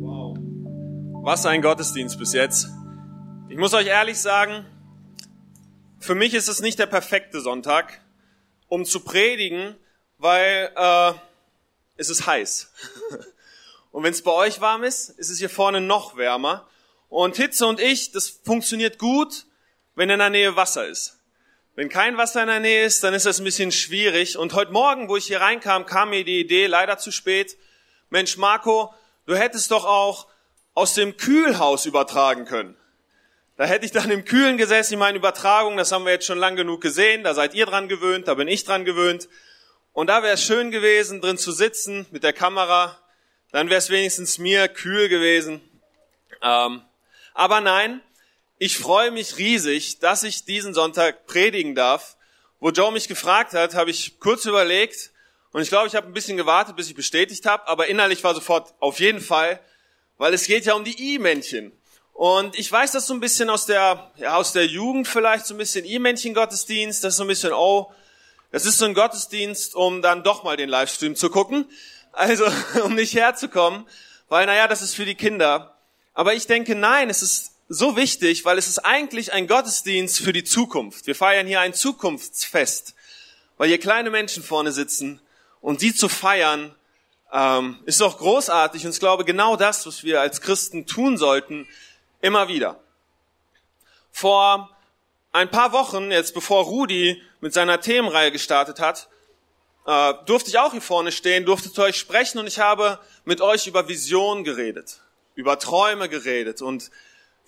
Wow. Was ein Gottesdienst bis jetzt. Ich muss euch ehrlich sagen, für mich ist es nicht der perfekte Sonntag, um zu predigen, weil äh, es ist heiß. Und wenn es bei euch warm ist, ist es hier vorne noch wärmer. Und Hitze und ich, das funktioniert gut, wenn in der Nähe Wasser ist. Wenn kein Wasser in der Nähe ist, dann ist das ein bisschen schwierig. Und heute Morgen, wo ich hier reinkam, kam mir die Idee, leider zu spät, Mensch Marco, du hättest doch auch aus dem Kühlhaus übertragen können. Da hätte ich dann im Kühlen gesessen, in meinen Übertragungen, das haben wir jetzt schon lang genug gesehen, da seid ihr dran gewöhnt, da bin ich dran gewöhnt. Und da wäre es schön gewesen, drin zu sitzen mit der Kamera, dann wäre es wenigstens mir kühl gewesen. Ähm, aber nein, ich freue mich riesig, dass ich diesen Sonntag predigen darf. Wo Joe mich gefragt hat, habe ich kurz überlegt und ich glaube, ich habe ein bisschen gewartet, bis ich bestätigt habe, aber innerlich war sofort auf jeden Fall, weil es geht ja um die I-Männchen. Und ich weiß das so ein bisschen aus der, ja, aus der Jugend vielleicht, so ein bisschen I-Männchen-Gottesdienst, das ist so ein bisschen, oh, das ist so ein Gottesdienst, um dann doch mal den Livestream zu gucken. Also, um nicht herzukommen, weil, naja, das ist für die Kinder. Aber ich denke, nein, es ist so wichtig, weil es ist eigentlich ein Gottesdienst für die Zukunft. Wir feiern hier ein Zukunftsfest, weil hier kleine Menschen vorne sitzen und die zu feiern, ähm, ist doch großartig und ich glaube genau das, was wir als Christen tun sollten, Immer wieder. Vor ein paar Wochen, jetzt bevor Rudi mit seiner Themenreihe gestartet hat, äh, durfte ich auch hier vorne stehen, durfte zu euch sprechen und ich habe mit euch über Visionen geredet, über Träume geredet und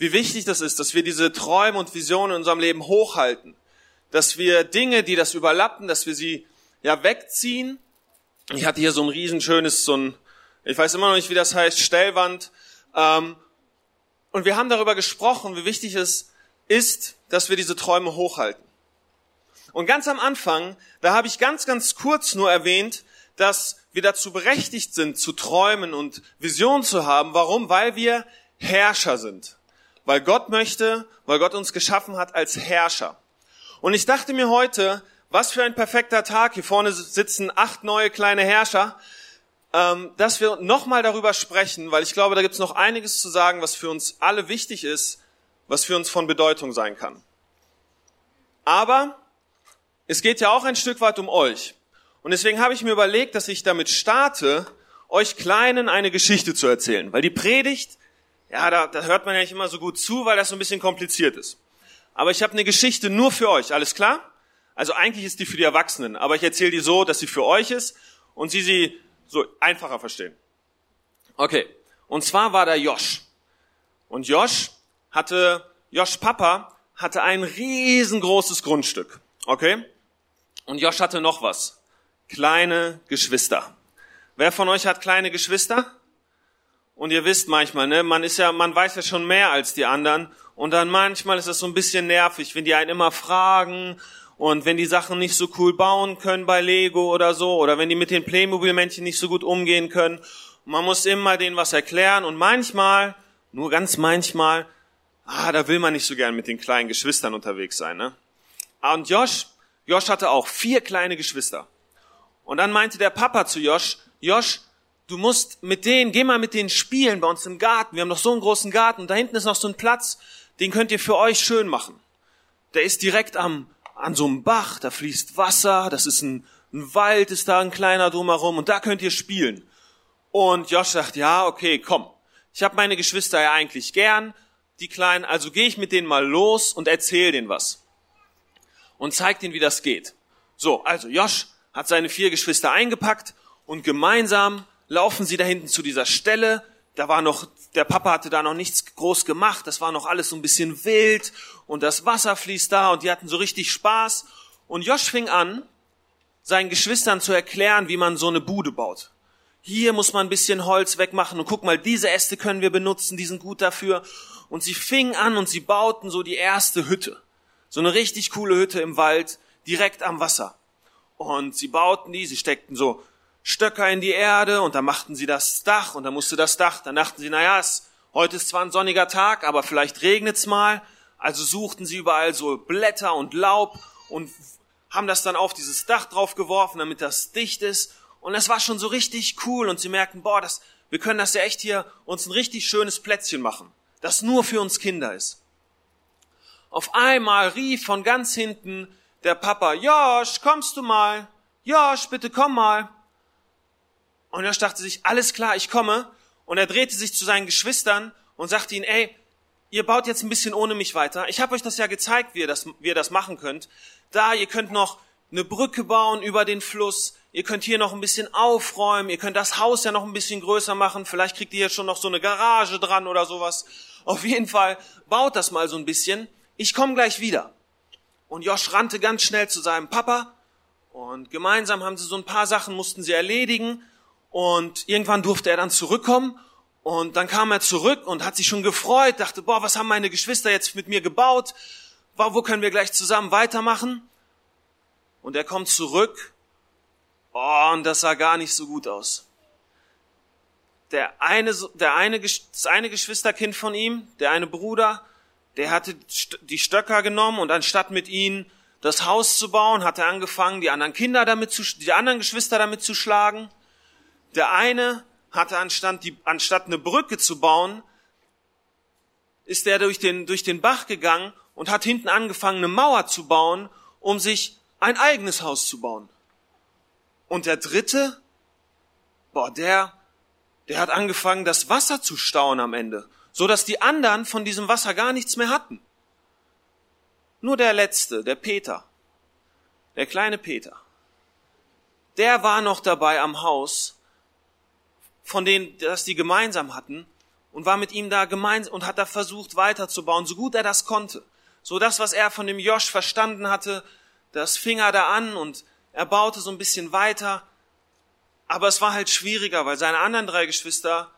wie wichtig das ist, dass wir diese Träume und Visionen in unserem Leben hochhalten, dass wir Dinge, die das überlappen, dass wir sie ja wegziehen. Ich hatte hier so ein riesenschönes, so ein, ich weiß immer noch nicht, wie das heißt, Stellwand, ähm, und wir haben darüber gesprochen, wie wichtig es ist, dass wir diese Träume hochhalten. Und ganz am Anfang, da habe ich ganz, ganz kurz nur erwähnt, dass wir dazu berechtigt sind, zu träumen und Visionen zu haben. Warum? Weil wir Herrscher sind. Weil Gott möchte, weil Gott uns geschaffen hat als Herrscher. Und ich dachte mir heute, was für ein perfekter Tag. Hier vorne sitzen acht neue kleine Herrscher ähm, dass wir nochmal darüber sprechen, weil ich glaube, da gibt es noch einiges zu sagen, was für uns alle wichtig ist, was für uns von Bedeutung sein kann. Aber es geht ja auch ein Stück weit um euch. Und deswegen habe ich mir überlegt, dass ich damit starte, euch Kleinen eine Geschichte zu erzählen. Weil die Predigt, ja, da, da hört man ja nicht immer so gut zu, weil das so ein bisschen kompliziert ist. Aber ich habe eine Geschichte nur für euch, alles klar? Also eigentlich ist die für die Erwachsenen, aber ich erzähle die so, dass sie für euch ist und sie sie so einfacher verstehen. Okay. Und zwar war da Josh. Und Josh hatte, Josh Papa hatte ein riesengroßes Grundstück. Okay? Und Josh hatte noch was. Kleine Geschwister. Wer von euch hat kleine Geschwister? Und ihr wisst manchmal, ne, man ist ja, man weiß ja schon mehr als die anderen. Und dann manchmal ist das so ein bisschen nervig, wenn die einen immer fragen und wenn die Sachen nicht so cool bauen können bei Lego oder so, oder wenn die mit den Playmobil-Männchen nicht so gut umgehen können, man muss immer denen was erklären und manchmal, nur ganz manchmal, ah, da will man nicht so gern mit den kleinen Geschwistern unterwegs sein, ne? Und Josh, Josh hatte auch vier kleine Geschwister. Und dann meinte der Papa zu Josh, Josh, du musst mit denen, geh mal mit denen spielen bei uns im Garten. Wir haben noch so einen großen Garten. Da hinten ist noch so ein Platz, den könnt ihr für euch schön machen. Der ist direkt am, an so einem Bach, da fließt Wasser, das ist ein, ein Wald, ist da ein kleiner drumherum und da könnt ihr spielen. Und Josh sagt, ja, okay, komm. Ich habe meine Geschwister ja eigentlich gern, die Kleinen, also gehe ich mit denen mal los und erzähl denen was. Und zeig denen, wie das geht. So, also Josh hat seine vier Geschwister eingepackt und gemeinsam laufen sie da hinten zu dieser Stelle, da war noch, der Papa hatte da noch nichts groß gemacht, das war noch alles so ein bisschen wild und das Wasser fließt da und die hatten so richtig Spaß. Und Josh fing an, seinen Geschwistern zu erklären, wie man so eine Bude baut. Hier muss man ein bisschen Holz wegmachen und guck mal, diese Äste können wir benutzen, die sind gut dafür. Und sie fingen an und sie bauten so die erste Hütte. So eine richtig coole Hütte im Wald, direkt am Wasser. Und sie bauten die, sie steckten so Stöcker in die Erde und dann machten sie das Dach und dann musste das Dach, dann dachten sie, naja, es, heute ist zwar ein sonniger Tag, aber vielleicht regnet's mal. Also suchten sie überall so Blätter und Laub und haben das dann auf dieses Dach drauf geworfen, damit das dicht ist. Und es war schon so richtig cool und sie merken, boah, das, wir können das ja echt hier uns ein richtig schönes Plätzchen machen, das nur für uns Kinder ist. Auf einmal rief von ganz hinten der Papa, Josh, kommst du mal? Josh, bitte komm mal. Und er dachte sich, alles klar, ich komme. Und er drehte sich zu seinen Geschwistern und sagte ihnen, ey, ihr baut jetzt ein bisschen ohne mich weiter. Ich habe euch das ja gezeigt, wie ihr das, wie ihr das machen könnt. Da, ihr könnt noch eine Brücke bauen über den Fluss. Ihr könnt hier noch ein bisschen aufräumen. Ihr könnt das Haus ja noch ein bisschen größer machen. Vielleicht kriegt ihr jetzt schon noch so eine Garage dran oder sowas. Auf jeden Fall baut das mal so ein bisschen. Ich komme gleich wieder. Und Josh rannte ganz schnell zu seinem Papa und gemeinsam haben sie so ein paar Sachen mussten sie erledigen und irgendwann durfte er dann zurückkommen und dann kam er zurück und hat sich schon gefreut, dachte, boah, was haben meine Geschwister jetzt mit mir gebaut? Wo können wir gleich zusammen weitermachen? Und er kommt zurück. Oh, und das sah gar nicht so gut aus. Der eine, der eine, das eine Geschwisterkind von ihm, der eine Bruder, der hatte die Stöcker genommen und anstatt mit ihnen das Haus zu bauen, hat er angefangen, die anderen Kinder damit zu, die anderen Geschwister damit zu schlagen. Der eine hatte anstatt, die, anstatt eine Brücke zu bauen, ist er durch den, durch den Bach gegangen und hat hinten angefangen, eine Mauer zu bauen, um sich ein eigenes Haus zu bauen. Und der dritte, boah, der, der hat angefangen, das Wasser zu stauen am Ende, so dass die anderen von diesem Wasser gar nichts mehr hatten. Nur der letzte, der Peter, der kleine Peter, der war noch dabei am Haus, von denen, das die gemeinsam hatten, und war mit ihm da gemeinsam und hat da versucht weiterzubauen, so gut er das konnte. So das, was er von dem Josh verstanden hatte, das fing er da an und er baute so ein bisschen weiter. Aber es war halt schwieriger, weil seine anderen drei Geschwister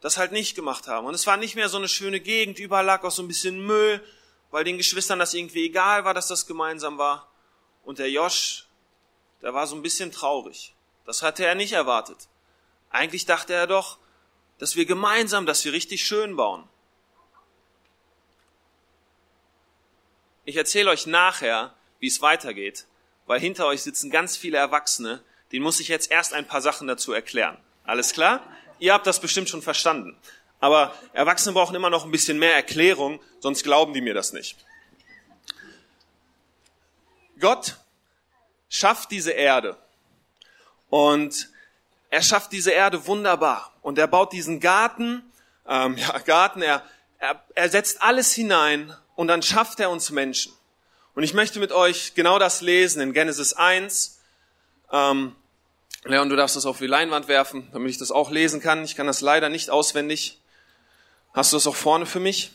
das halt nicht gemacht haben. Und es war nicht mehr so eine schöne Gegend, überall lag auch so ein bisschen Müll weil den Geschwistern das irgendwie egal war, dass das gemeinsam war. Und der Josh, der war so ein bisschen traurig. Das hatte er nicht erwartet. Eigentlich dachte er doch, dass wir gemeinsam, dass wir richtig schön bauen. Ich erzähle euch nachher, wie es weitergeht, weil hinter euch sitzen ganz viele Erwachsene, denen muss ich jetzt erst ein paar Sachen dazu erklären. Alles klar? Ihr habt das bestimmt schon verstanden. Aber Erwachsene brauchen immer noch ein bisschen mehr Erklärung, sonst glauben die mir das nicht. Gott schafft diese Erde und er schafft diese Erde wunderbar und er baut diesen Garten, ähm, ja Garten, er, er, er setzt alles hinein und dann schafft er uns Menschen. Und ich möchte mit euch genau das lesen in Genesis 1. Ähm, Leon, du darfst das auf die Leinwand werfen, damit ich das auch lesen kann. Ich kann das leider nicht auswendig. Hast du das auch vorne für mich?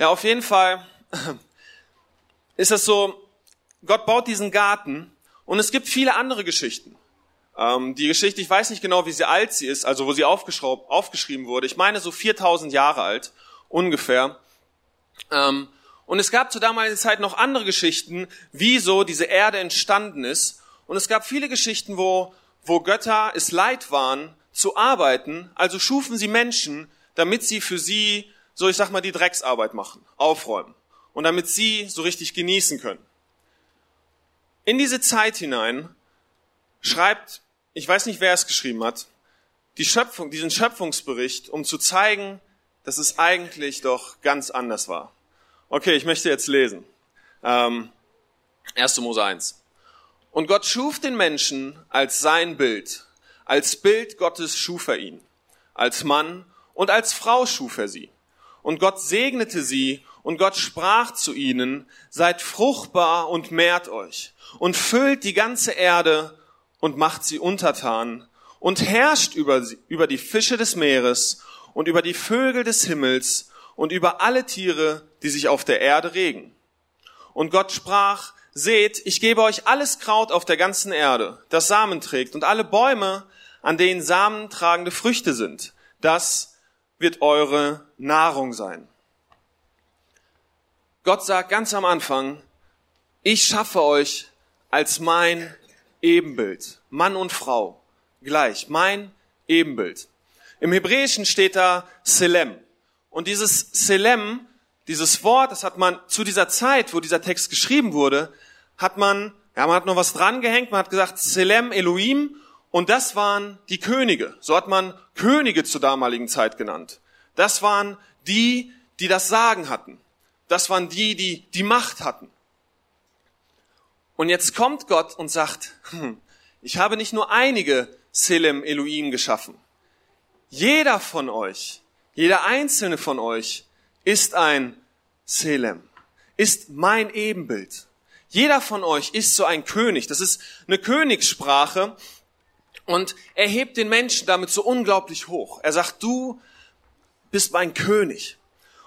Ja, auf jeden Fall ist es so, Gott baut diesen Garten und es gibt viele andere Geschichten. Ähm, die Geschichte, ich weiß nicht genau, wie sie alt sie ist, also wo sie aufgeschrieben wurde. Ich meine so 4000 Jahre alt, ungefähr. Ähm, und es gab zur damaligen Zeit noch andere Geschichten, wie so diese Erde entstanden ist. Und es gab viele Geschichten, wo, wo Götter es leid waren, zu arbeiten, also schufen sie Menschen, damit sie für sie, so ich sag mal, die Drecksarbeit machen, aufräumen und damit sie so richtig genießen können. In diese Zeit hinein schreibt, ich weiß nicht, wer es geschrieben hat, die Schöpfung, diesen Schöpfungsbericht, um zu zeigen, dass es eigentlich doch ganz anders war. Okay, ich möchte jetzt lesen. Ähm, 1. Mose 1. Und Gott schuf den Menschen als sein Bild. Als Bild Gottes schuf er ihn. Als Mann und als Frau schuf er sie. Und Gott segnete sie und Gott sprach zu ihnen, seid fruchtbar und mehrt euch und füllt die ganze Erde und macht sie untertan und herrscht über, sie, über die Fische des Meeres und über die Vögel des Himmels und über alle Tiere, die sich auf der Erde regen. Und Gott sprach, seht, ich gebe euch alles Kraut auf der ganzen Erde, das Samen trägt und alle Bäume, an denen samentragende Früchte sind. Das wird eure Nahrung sein. Gott sagt ganz am Anfang, ich schaffe euch als mein Ebenbild, Mann und Frau, gleich, mein Ebenbild. Im Hebräischen steht da Selem. Und dieses Selem, dieses Wort, das hat man zu dieser Zeit, wo dieser Text geschrieben wurde, hat man, ja, man hat noch was dran gehängt, man hat gesagt, Selem Elohim, und das waren die Könige. So hat man Könige zur damaligen Zeit genannt. Das waren die, die das Sagen hatten. Das waren die, die die Macht hatten. Und jetzt kommt Gott und sagt, hm, ich habe nicht nur einige Selem Elohim geschaffen. Jeder von euch, jeder einzelne von euch ist ein Selem, ist mein Ebenbild. Jeder von euch ist so ein König. Das ist eine Königssprache, und er hebt den Menschen damit so unglaublich hoch. Er sagt, du bist mein König.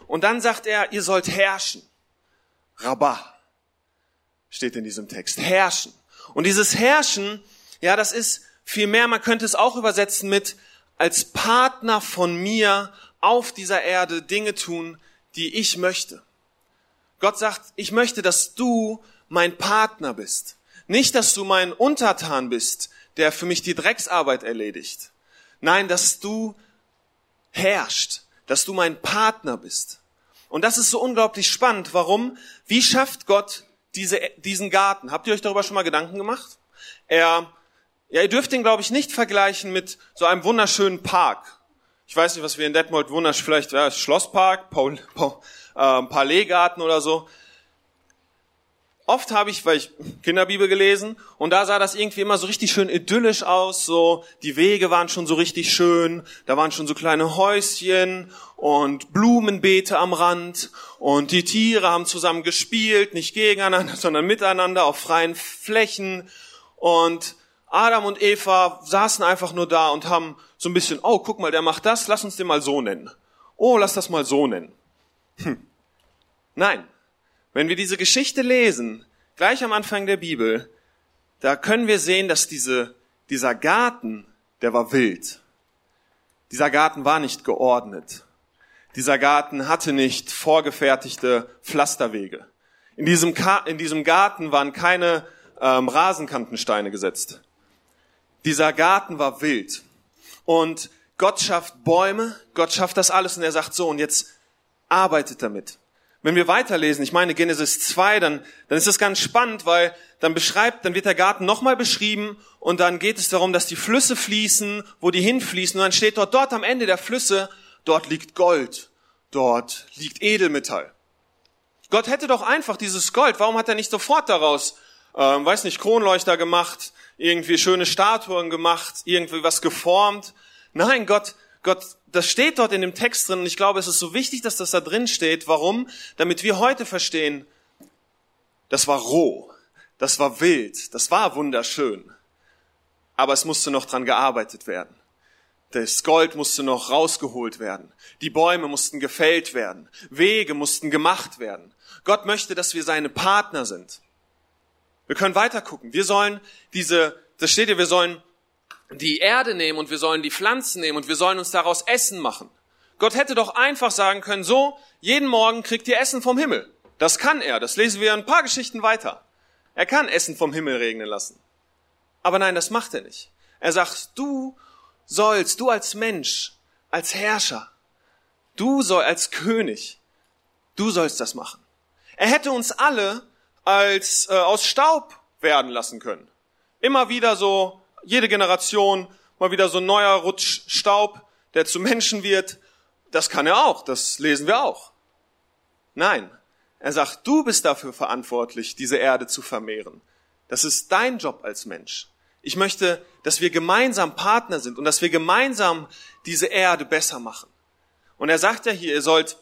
Und dann sagt er, ihr sollt herrschen. Rabbah steht in diesem Text. Herrschen. Und dieses Herrschen, ja, das ist viel mehr, man könnte es auch übersetzen mit als Partner von mir auf dieser Erde Dinge tun, die ich möchte. Gott sagt, ich möchte, dass du mein Partner bist. Nicht, dass du mein Untertan bist, der für mich die Drecksarbeit erledigt. Nein, dass du herrschst, dass du mein Partner bist. Und das ist so unglaublich spannend. Warum? Wie schafft Gott diese, diesen Garten? Habt ihr euch darüber schon mal Gedanken gemacht? Er, ja, ihr dürft ihn, glaube ich, nicht vergleichen mit so einem wunderschönen Park. Ich weiß nicht, was wir in Detmold wunderschön, vielleicht ja, Schlosspark, Paul, Paul, äh, Palais-Garten oder so. Oft habe ich, weil ich Kinderbibel gelesen, und da sah das irgendwie immer so richtig schön idyllisch aus, so, die Wege waren schon so richtig schön, da waren schon so kleine Häuschen und Blumenbeete am Rand und die Tiere haben zusammen gespielt, nicht gegeneinander, sondern miteinander auf freien Flächen und Adam und Eva saßen einfach nur da und haben so ein bisschen, oh, guck mal, der macht das, lass uns den mal so nennen. Oh, lass das mal so nennen. Hm. Nein, wenn wir diese Geschichte lesen, gleich am Anfang der Bibel, da können wir sehen, dass diese, dieser Garten, der war wild. Dieser Garten war nicht geordnet. Dieser Garten hatte nicht vorgefertigte Pflasterwege. In diesem, Ka in diesem Garten waren keine ähm, Rasenkantensteine gesetzt. Dieser Garten war wild. Und Gott schafft Bäume, Gott schafft das alles und er sagt so, und jetzt arbeitet damit. Wenn wir weiterlesen, ich meine Genesis 2, dann, dann ist das ganz spannend, weil dann beschreibt, dann wird der Garten nochmal beschrieben und dann geht es darum, dass die Flüsse fließen, wo die hinfließen und dann steht dort, dort am Ende der Flüsse, dort liegt Gold, dort liegt Edelmetall. Gott hätte doch einfach dieses Gold, warum hat er nicht sofort daraus, ähm, weiß nicht, Kronleuchter gemacht, irgendwie schöne Statuen gemacht, irgendwie was geformt? Nein, Gott, Gott das steht dort in dem Text drin und ich glaube, es ist so wichtig, dass das da drin steht. Warum? Damit wir heute verstehen, das war roh, das war wild, das war wunderschön, aber es musste noch dran gearbeitet werden. Das Gold musste noch rausgeholt werden. Die Bäume mussten gefällt werden. Wege mussten gemacht werden. Gott möchte, dass wir seine Partner sind. Wir können weiter gucken. Wir sollen diese, das steht hier, wir sollen die Erde nehmen und wir sollen die Pflanzen nehmen und wir sollen uns daraus Essen machen. Gott hätte doch einfach sagen können, so, jeden Morgen kriegt ihr Essen vom Himmel. Das kann er, das lesen wir ein paar Geschichten weiter. Er kann Essen vom Himmel regnen lassen. Aber nein, das macht er nicht. Er sagt, du sollst, du als Mensch, als Herrscher, du soll als König, du sollst das machen. Er hätte uns alle als äh, aus Staub werden lassen können. Immer wieder so jede Generation mal wieder so ein neuer Rutsch Staub, der zu Menschen wird. Das kann er auch, das lesen wir auch. Nein, er sagt, du bist dafür verantwortlich, diese Erde zu vermehren. Das ist dein Job als Mensch. Ich möchte, dass wir gemeinsam Partner sind und dass wir gemeinsam diese Erde besser machen. Und er sagt ja hier, ihr sollt,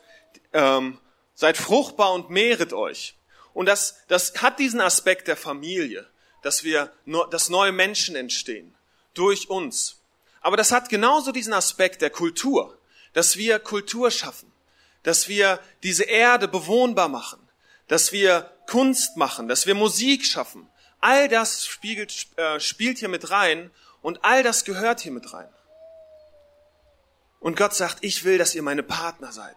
ähm, seid fruchtbar und mehret euch. Und das, das hat diesen Aspekt der Familie dass wir, dass neue Menschen entstehen. Durch uns. Aber das hat genauso diesen Aspekt der Kultur, dass wir Kultur schaffen, dass wir diese Erde bewohnbar machen, dass wir Kunst machen, dass wir Musik schaffen. All das spiegelt, äh, spielt hier mit rein und all das gehört hier mit rein. Und Gott sagt, ich will, dass ihr meine Partner seid.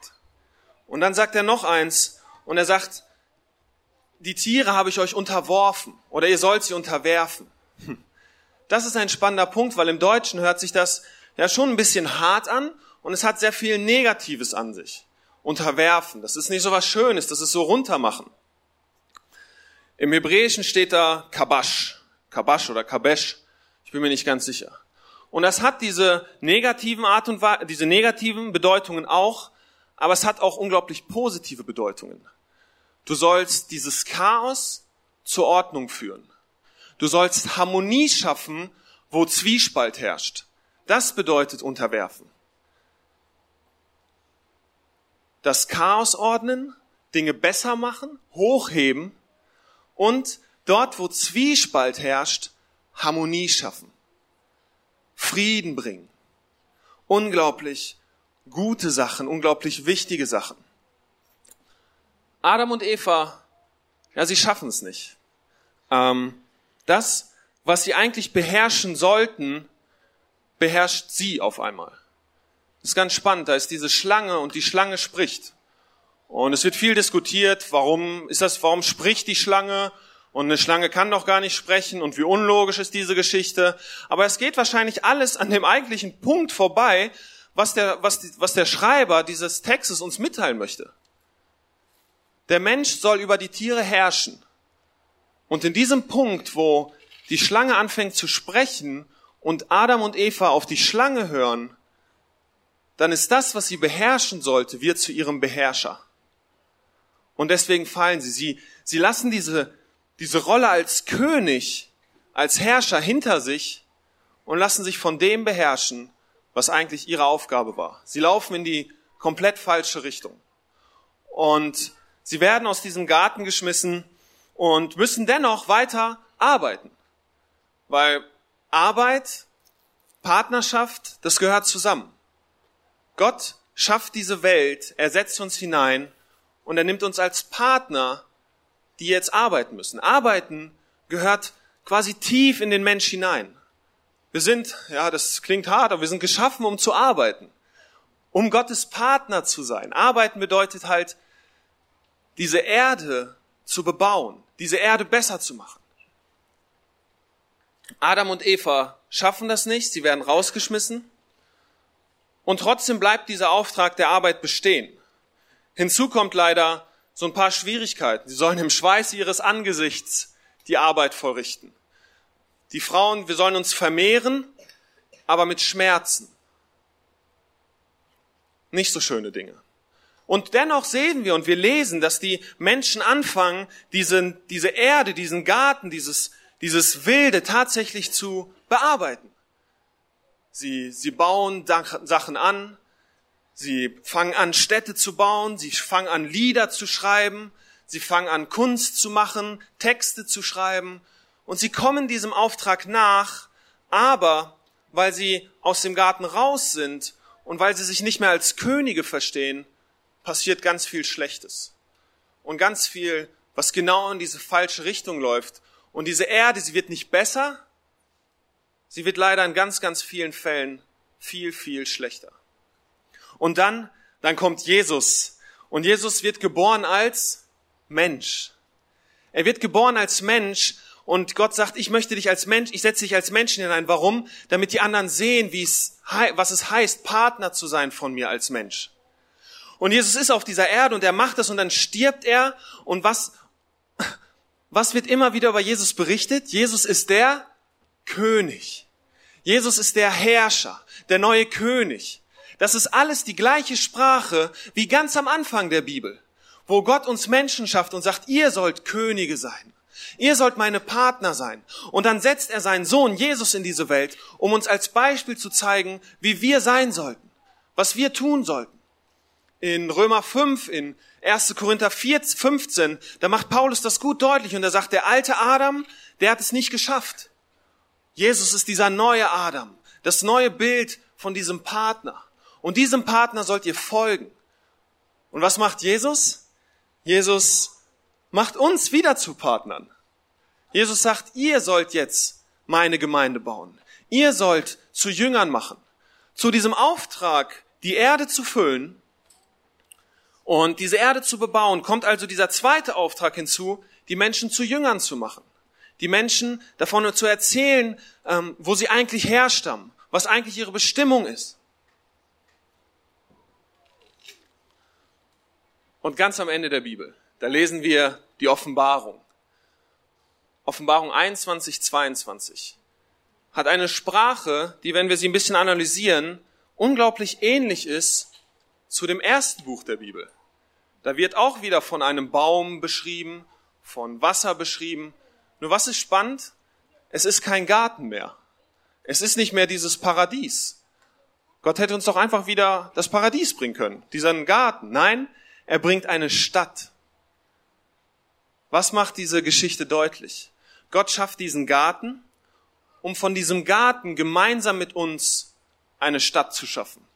Und dann sagt er noch eins, und er sagt, die Tiere habe ich euch unterworfen oder ihr sollt sie unterwerfen. Hm. Das ist ein spannender Punkt, weil im Deutschen hört sich das ja schon ein bisschen hart an und es hat sehr viel Negatives an sich. Unterwerfen, das ist nicht so was Schönes, das ist so runtermachen. Im Hebräischen steht da Kabash, Kabash oder Kabesh. Ich bin mir nicht ganz sicher. Und das hat diese negativen Art und diese negativen Bedeutungen auch, aber es hat auch unglaublich positive Bedeutungen. Du sollst dieses Chaos zur Ordnung führen. Du sollst Harmonie schaffen, wo Zwiespalt herrscht. Das bedeutet unterwerfen. Das Chaos ordnen, Dinge besser machen, hochheben und dort, wo Zwiespalt herrscht, Harmonie schaffen. Frieden bringen. Unglaublich gute Sachen, unglaublich wichtige Sachen. Adam und Eva, ja, sie schaffen es nicht. Ähm, das, was sie eigentlich beherrschen sollten, beherrscht sie auf einmal. Das ist ganz spannend. Da ist diese Schlange und die Schlange spricht. Und es wird viel diskutiert, warum ist das, warum spricht die Schlange? Und eine Schlange kann doch gar nicht sprechen und wie unlogisch ist diese Geschichte. Aber es geht wahrscheinlich alles an dem eigentlichen Punkt vorbei, was der, was, was der Schreiber dieses Textes uns mitteilen möchte. Der Mensch soll über die Tiere herrschen. Und in diesem Punkt, wo die Schlange anfängt zu sprechen und Adam und Eva auf die Schlange hören, dann ist das, was sie beherrschen sollte, wird zu ihrem Beherrscher. Und deswegen fallen sie. Sie, sie lassen diese, diese Rolle als König, als Herrscher hinter sich und lassen sich von dem beherrschen, was eigentlich ihre Aufgabe war. Sie laufen in die komplett falsche Richtung. Und sie werden aus diesem Garten geschmissen und müssen dennoch weiter arbeiten. Weil Arbeit, Partnerschaft, das gehört zusammen. Gott schafft diese Welt, er setzt uns hinein und er nimmt uns als Partner, die jetzt arbeiten müssen. Arbeiten gehört quasi tief in den Mensch hinein. Wir sind, ja, das klingt hart, aber wir sind geschaffen, um zu arbeiten, um Gottes Partner zu sein. Arbeiten bedeutet halt, diese Erde zu bebauen, diese Erde besser zu machen. Adam und Eva schaffen das nicht, sie werden rausgeschmissen. Und trotzdem bleibt dieser Auftrag der Arbeit bestehen. Hinzu kommt leider so ein paar Schwierigkeiten. Sie sollen im Schweiß ihres Angesichts die Arbeit vollrichten. Die Frauen, wir sollen uns vermehren, aber mit Schmerzen. Nicht so schöne Dinge. Und dennoch sehen wir und wir lesen, dass die Menschen anfangen, diesen, diese Erde, diesen Garten, dieses, dieses Wilde tatsächlich zu bearbeiten. Sie, sie bauen Sachen an, Sie fangen an, Städte zu bauen, sie fangen an, Lieder zu schreiben, sie fangen an, Kunst zu machen, Texte zu schreiben und sie kommen diesem Auftrag nach, aber weil sie aus dem Garten raus sind und weil sie sich nicht mehr als Könige verstehen, passiert ganz viel Schlechtes. Und ganz viel, was genau in diese falsche Richtung läuft. Und diese Erde, sie wird nicht besser, sie wird leider in ganz, ganz vielen Fällen viel, viel schlechter. Und dann, dann kommt Jesus. Und Jesus wird geboren als Mensch. Er wird geboren als Mensch und Gott sagt, ich möchte dich als Mensch, ich setze dich als Menschen hinein. Warum? Damit die anderen sehen, wie es, was es heißt, Partner zu sein von mir als Mensch. Und Jesus ist auf dieser Erde und er macht das und dann stirbt er. Und was, was wird immer wieder über Jesus berichtet? Jesus ist der König. Jesus ist der Herrscher, der neue König. Das ist alles die gleiche Sprache wie ganz am Anfang der Bibel, wo Gott uns Menschen schafft und sagt, ihr sollt Könige sein. Ihr sollt meine Partner sein. Und dann setzt er seinen Sohn Jesus in diese Welt, um uns als Beispiel zu zeigen, wie wir sein sollten, was wir tun sollten. In Römer 5, in 1. Korinther 4, 15, da macht Paulus das gut deutlich und er sagt, der alte Adam, der hat es nicht geschafft. Jesus ist dieser neue Adam, das neue Bild von diesem Partner. Und diesem Partner sollt ihr folgen. Und was macht Jesus? Jesus macht uns wieder zu Partnern. Jesus sagt, ihr sollt jetzt meine Gemeinde bauen. Ihr sollt zu Jüngern machen. Zu diesem Auftrag, die Erde zu füllen und diese Erde zu bebauen, kommt also dieser zweite Auftrag hinzu, die Menschen zu Jüngern zu machen. Die Menschen davon zu erzählen, ähm, wo sie eigentlich herstammen, was eigentlich ihre Bestimmung ist. Und ganz am Ende der Bibel, da lesen wir die Offenbarung. Offenbarung 21, 22, hat eine Sprache, die, wenn wir sie ein bisschen analysieren, unglaublich ähnlich ist zu dem ersten Buch der Bibel. Da wird auch wieder von einem Baum beschrieben, von Wasser beschrieben. Nur was ist spannend? Es ist kein Garten mehr. Es ist nicht mehr dieses Paradies. Gott hätte uns doch einfach wieder das Paradies bringen können, diesen Garten. Nein, er bringt eine Stadt. Was macht diese Geschichte deutlich? Gott schafft diesen Garten, um von diesem Garten gemeinsam mit uns eine Stadt zu schaffen.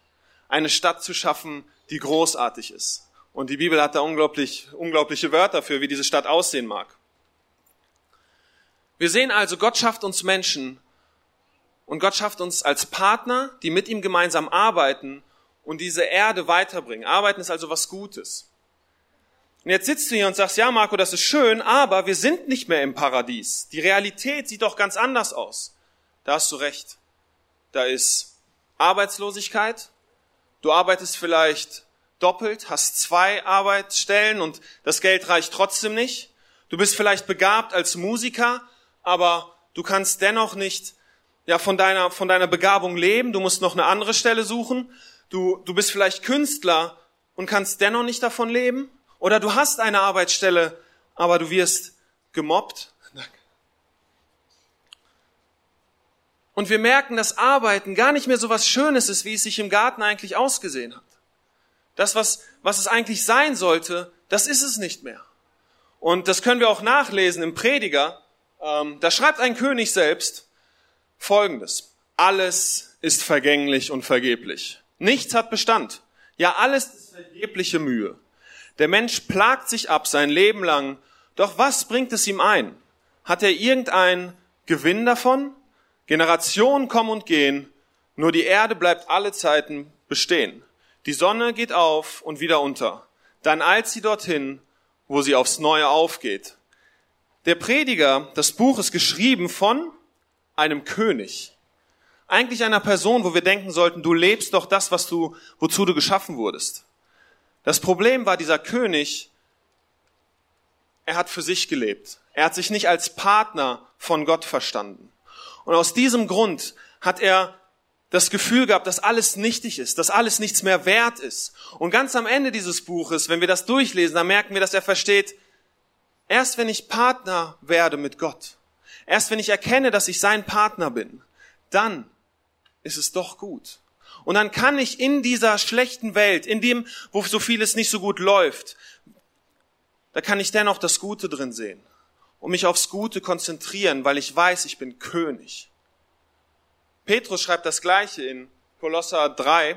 Eine Stadt zu schaffen, die großartig ist. Und die Bibel hat da unglaublich, unglaubliche Wörter für, wie diese Stadt aussehen mag. Wir sehen also, Gott schafft uns Menschen und Gott schafft uns als Partner, die mit ihm gemeinsam arbeiten und diese Erde weiterbringen. Arbeiten ist also was Gutes. Und jetzt sitzt du hier und sagst, ja Marco, das ist schön, aber wir sind nicht mehr im Paradies. Die Realität sieht doch ganz anders aus. Da hast du recht. Da ist Arbeitslosigkeit. Du arbeitest vielleicht doppelt, hast zwei Arbeitsstellen und das Geld reicht trotzdem nicht. Du bist vielleicht begabt als Musiker, aber du kannst dennoch nicht ja, von deiner, von deiner Begabung leben. Du musst noch eine andere Stelle suchen. Du, du bist vielleicht Künstler und kannst dennoch nicht davon leben. Oder du hast eine Arbeitsstelle, aber du wirst gemobbt. Und wir merken, dass Arbeiten gar nicht mehr so was Schönes ist, wie es sich im Garten eigentlich ausgesehen hat. Das, was, was es eigentlich sein sollte, das ist es nicht mehr. Und das können wir auch nachlesen im Prediger. Ähm, da schreibt ein König selbst Folgendes. Alles ist vergänglich und vergeblich. Nichts hat Bestand. Ja, alles ist vergebliche Mühe. Der Mensch plagt sich ab sein Leben lang, doch was bringt es ihm ein? Hat er irgendein Gewinn davon? Generationen kommen und gehen, nur die Erde bleibt alle Zeiten bestehen. Die Sonne geht auf und wieder unter. Dann eilt sie dorthin, wo sie aufs Neue aufgeht. Der Prediger, das Buch ist geschrieben von einem König. Eigentlich einer Person, wo wir denken sollten, du lebst doch das, was du, wozu du geschaffen wurdest. Das Problem war dieser König, er hat für sich gelebt. Er hat sich nicht als Partner von Gott verstanden. Und aus diesem Grund hat er das Gefühl gehabt, dass alles nichtig ist, dass alles nichts mehr wert ist. Und ganz am Ende dieses Buches, wenn wir das durchlesen, dann merken wir, dass er versteht, erst wenn ich Partner werde mit Gott, erst wenn ich erkenne, dass ich sein Partner bin, dann ist es doch gut. Und dann kann ich in dieser schlechten Welt, in dem, wo so vieles nicht so gut läuft, da kann ich dennoch das Gute drin sehen und mich aufs Gute konzentrieren, weil ich weiß, ich bin König. Petrus schreibt das Gleiche in Kolosser 3.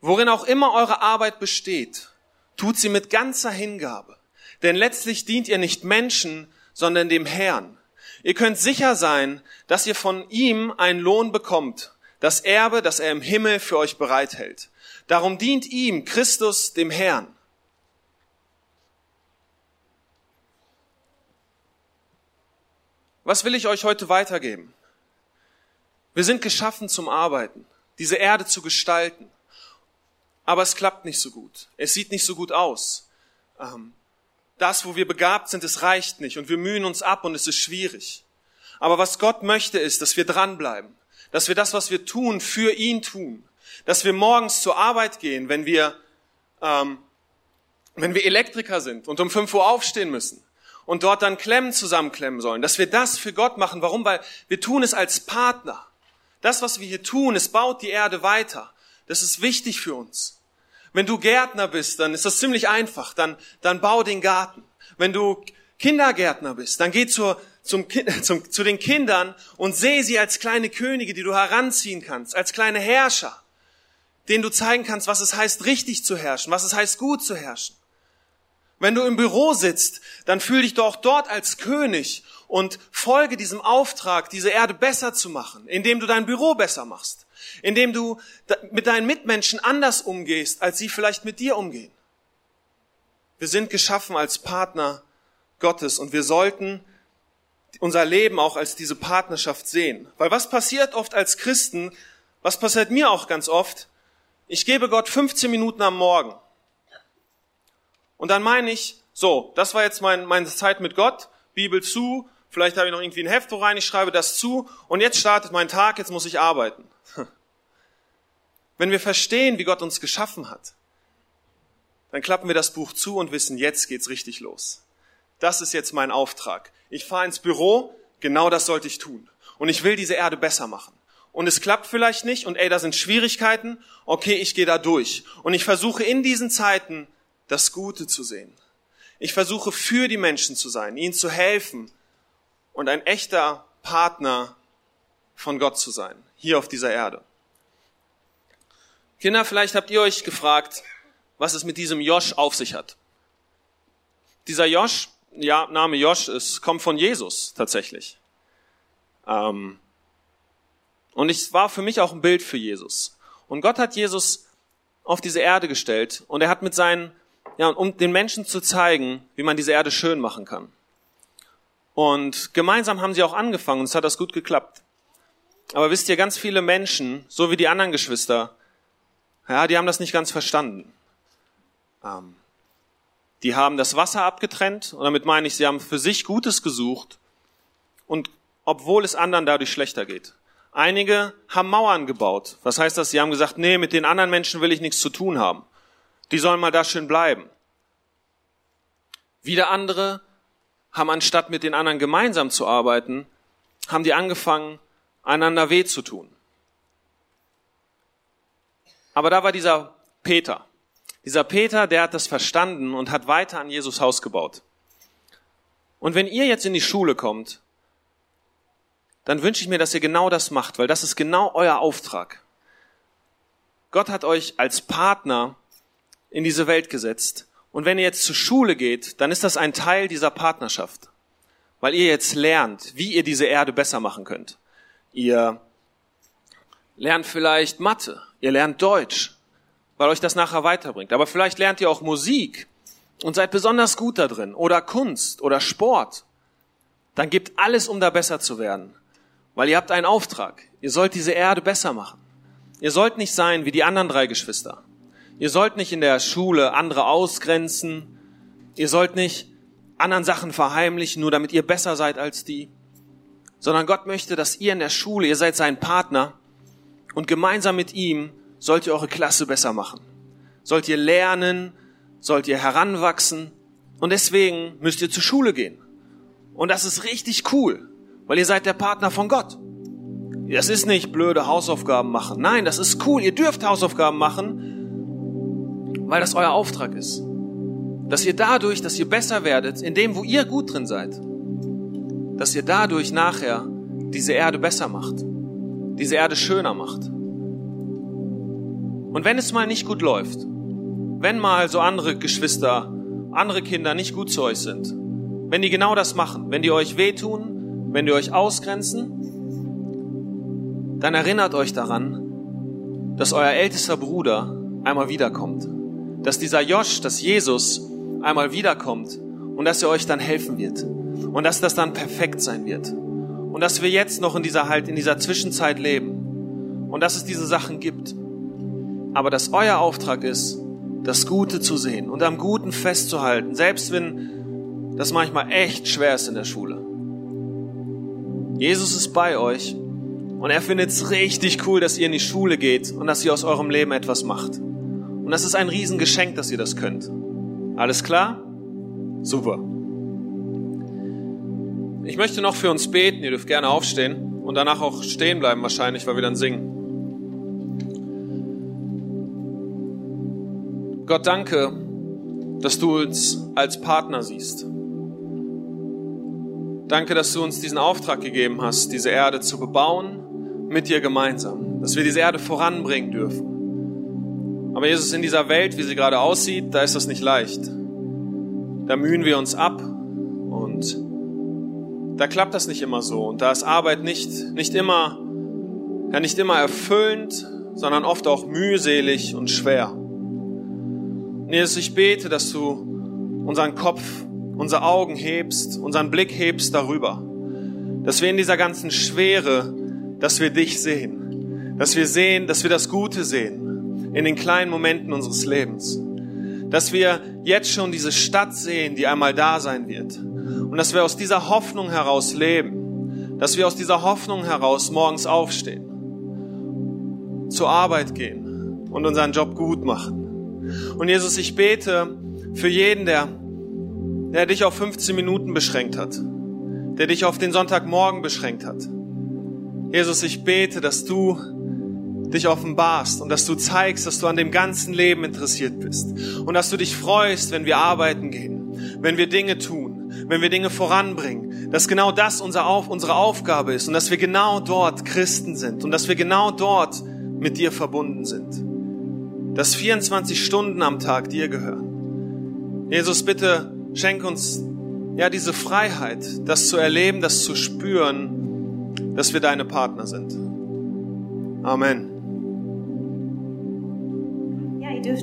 Worin auch immer eure Arbeit besteht, tut sie mit ganzer Hingabe. Denn letztlich dient ihr nicht Menschen, sondern dem Herrn. Ihr könnt sicher sein, dass ihr von ihm einen Lohn bekommt, das Erbe, das er im Himmel für euch bereithält. Darum dient ihm, Christus, dem Herrn. Was will ich euch heute weitergeben? Wir sind geschaffen zum Arbeiten, diese Erde zu gestalten. Aber es klappt nicht so gut. Es sieht nicht so gut aus. Ähm, das, wo wir begabt sind, es reicht nicht und wir mühen uns ab und es ist schwierig. Aber was Gott möchte, ist, dass wir dranbleiben, dass wir das, was wir tun, für ihn tun, dass wir morgens zur Arbeit gehen, wenn wir, ähm, wenn wir Elektriker sind und um 5 Uhr aufstehen müssen und dort dann Klemmen zusammenklemmen sollen, dass wir das für Gott machen. Warum? Weil wir tun es als Partner. Das, was wir hier tun, es baut die Erde weiter. Das ist wichtig für uns. Wenn du Gärtner bist, dann ist das ziemlich einfach. Dann, dann bau den Garten. Wenn du Kindergärtner bist, dann geh zur, zum, zum, zu den Kindern und sehe sie als kleine Könige, die du heranziehen kannst, als kleine Herrscher, denen du zeigen kannst, was es heißt, richtig zu herrschen, was es heißt, gut zu herrschen. Wenn du im Büro sitzt, dann fühl dich doch dort als König und folge diesem Auftrag, diese Erde besser zu machen, indem du dein Büro besser machst indem du mit deinen Mitmenschen anders umgehst, als sie vielleicht mit dir umgehen. Wir sind geschaffen als Partner Gottes und wir sollten unser Leben auch als diese Partnerschaft sehen. Weil was passiert oft als Christen, was passiert mir auch ganz oft, ich gebe Gott 15 Minuten am Morgen. Und dann meine ich, So, das war jetzt mein, meine Zeit mit Gott, Bibel zu, vielleicht habe ich noch irgendwie ein Heft wo rein, ich schreibe das zu und jetzt startet mein Tag, jetzt muss ich arbeiten. Wenn wir verstehen, wie Gott uns geschaffen hat, dann klappen wir das Buch zu und wissen, jetzt geht's richtig los. Das ist jetzt mein Auftrag. Ich fahre ins Büro, genau das sollte ich tun. Und ich will diese Erde besser machen. Und es klappt vielleicht nicht und ey, da sind Schwierigkeiten. Okay, ich gehe da durch. Und ich versuche in diesen Zeiten das Gute zu sehen. Ich versuche für die Menschen zu sein, ihnen zu helfen und ein echter Partner von Gott zu sein, hier auf dieser Erde. Kinder, vielleicht habt ihr euch gefragt, was es mit diesem Josch auf sich hat. Dieser Josch, ja, Name Josch, es kommt von Jesus tatsächlich. Ähm, und es war für mich auch ein Bild für Jesus. Und Gott hat Jesus auf diese Erde gestellt und er hat mit seinen, ja, um den Menschen zu zeigen, wie man diese Erde schön machen kann. Und gemeinsam haben sie auch angefangen und es hat das gut geklappt. Aber wisst ihr, ganz viele Menschen, so wie die anderen Geschwister, ja, die haben das nicht ganz verstanden. Ähm, die haben das Wasser abgetrennt und damit meine ich, sie haben für sich Gutes gesucht und obwohl es anderen dadurch schlechter geht. Einige haben Mauern gebaut. Was heißt das? Sie haben gesagt, nee, mit den anderen Menschen will ich nichts zu tun haben. Die sollen mal da schön bleiben. Wieder andere haben anstatt mit den anderen gemeinsam zu arbeiten, haben die angefangen, einander weh zu tun. Aber da war dieser Peter. Dieser Peter, der hat das verstanden und hat weiter an Jesus Haus gebaut. Und wenn ihr jetzt in die Schule kommt, dann wünsche ich mir, dass ihr genau das macht, weil das ist genau euer Auftrag. Gott hat euch als Partner in diese Welt gesetzt. Und wenn ihr jetzt zur Schule geht, dann ist das ein Teil dieser Partnerschaft, weil ihr jetzt lernt, wie ihr diese Erde besser machen könnt. Ihr lernt vielleicht Mathe, ihr lernt Deutsch, weil euch das nachher weiterbringt. Aber vielleicht lernt ihr auch Musik und seid besonders gut da drin oder Kunst oder Sport. Dann gebt alles, um da besser zu werden, weil ihr habt einen Auftrag. Ihr sollt diese Erde besser machen. Ihr sollt nicht sein wie die anderen drei Geschwister. Ihr sollt nicht in der Schule andere ausgrenzen. Ihr sollt nicht anderen Sachen verheimlichen, nur damit ihr besser seid als die. Sondern Gott möchte, dass ihr in der Schule, ihr seid sein Partner und gemeinsam mit ihm sollt ihr eure Klasse besser machen. Sollt ihr lernen, sollt ihr heranwachsen und deswegen müsst ihr zur Schule gehen. Und das ist richtig cool, weil ihr seid der Partner von Gott. Das ist nicht blöde Hausaufgaben machen. Nein, das ist cool. Ihr dürft Hausaufgaben machen, weil das euer Auftrag ist. Dass ihr dadurch, dass ihr besser werdet, in dem, wo ihr gut drin seid, dass ihr dadurch nachher diese Erde besser macht, diese Erde schöner macht. Und wenn es mal nicht gut läuft, wenn mal so andere Geschwister, andere Kinder nicht gut zu euch sind, wenn die genau das machen, wenn die euch wehtun, wenn die euch ausgrenzen, dann erinnert euch daran, dass euer ältester Bruder einmal wiederkommt. Dass dieser Josch, dass Jesus einmal wiederkommt und dass er euch dann helfen wird. Und dass das dann perfekt sein wird. Und dass wir jetzt noch in dieser halt, in dieser Zwischenzeit leben. Und dass es diese Sachen gibt aber dass euer Auftrag ist, das Gute zu sehen und am Guten festzuhalten, selbst wenn das manchmal echt schwer ist in der Schule. Jesus ist bei euch und er findet es richtig cool, dass ihr in die Schule geht und dass ihr aus eurem Leben etwas macht. Und das ist ein Riesengeschenk, dass ihr das könnt. Alles klar? Super. Ich möchte noch für uns beten. Ihr dürft gerne aufstehen und danach auch stehen bleiben wahrscheinlich, weil wir dann singen. Gott, danke, dass du uns als Partner siehst. Danke, dass du uns diesen Auftrag gegeben hast, diese Erde zu bebauen mit dir gemeinsam, dass wir diese Erde voranbringen dürfen. Aber Jesus, in dieser Welt, wie sie gerade aussieht, da ist das nicht leicht. Da mühen wir uns ab und da klappt das nicht immer so und da ist Arbeit nicht, nicht immer, ja nicht immer erfüllend, sondern oft auch mühselig und schwer. Jesus, ich bete, dass du unseren Kopf, unsere Augen hebst, unseren Blick hebst darüber. Dass wir in dieser ganzen Schwere, dass wir dich sehen. Dass wir sehen, dass wir das Gute sehen. In den kleinen Momenten unseres Lebens. dass wir jetzt schon diese Stadt sehen, die einmal da sein wird. Und dass wir aus dieser Hoffnung heraus leben. Dass wir aus dieser Hoffnung heraus morgens aufstehen, zur Arbeit gehen und unseren Job gut machen. Und Jesus, ich bete für jeden, der, der dich auf 15 Minuten beschränkt hat, der dich auf den Sonntagmorgen beschränkt hat. Jesus, ich bete, dass du dich offenbarst und dass du zeigst, dass du an dem ganzen Leben interessiert bist und dass du dich freust, wenn wir arbeiten gehen, wenn wir Dinge tun, wenn wir Dinge voranbringen, dass genau das unsere Aufgabe ist und dass wir genau dort Christen sind und dass wir genau dort mit dir verbunden sind, dass 24 Stunden am Tag dir gehören. Jesus, bitte schenk uns ja diese Freiheit, das zu erleben, das zu spüren, dass wir deine Partner sind. Amen.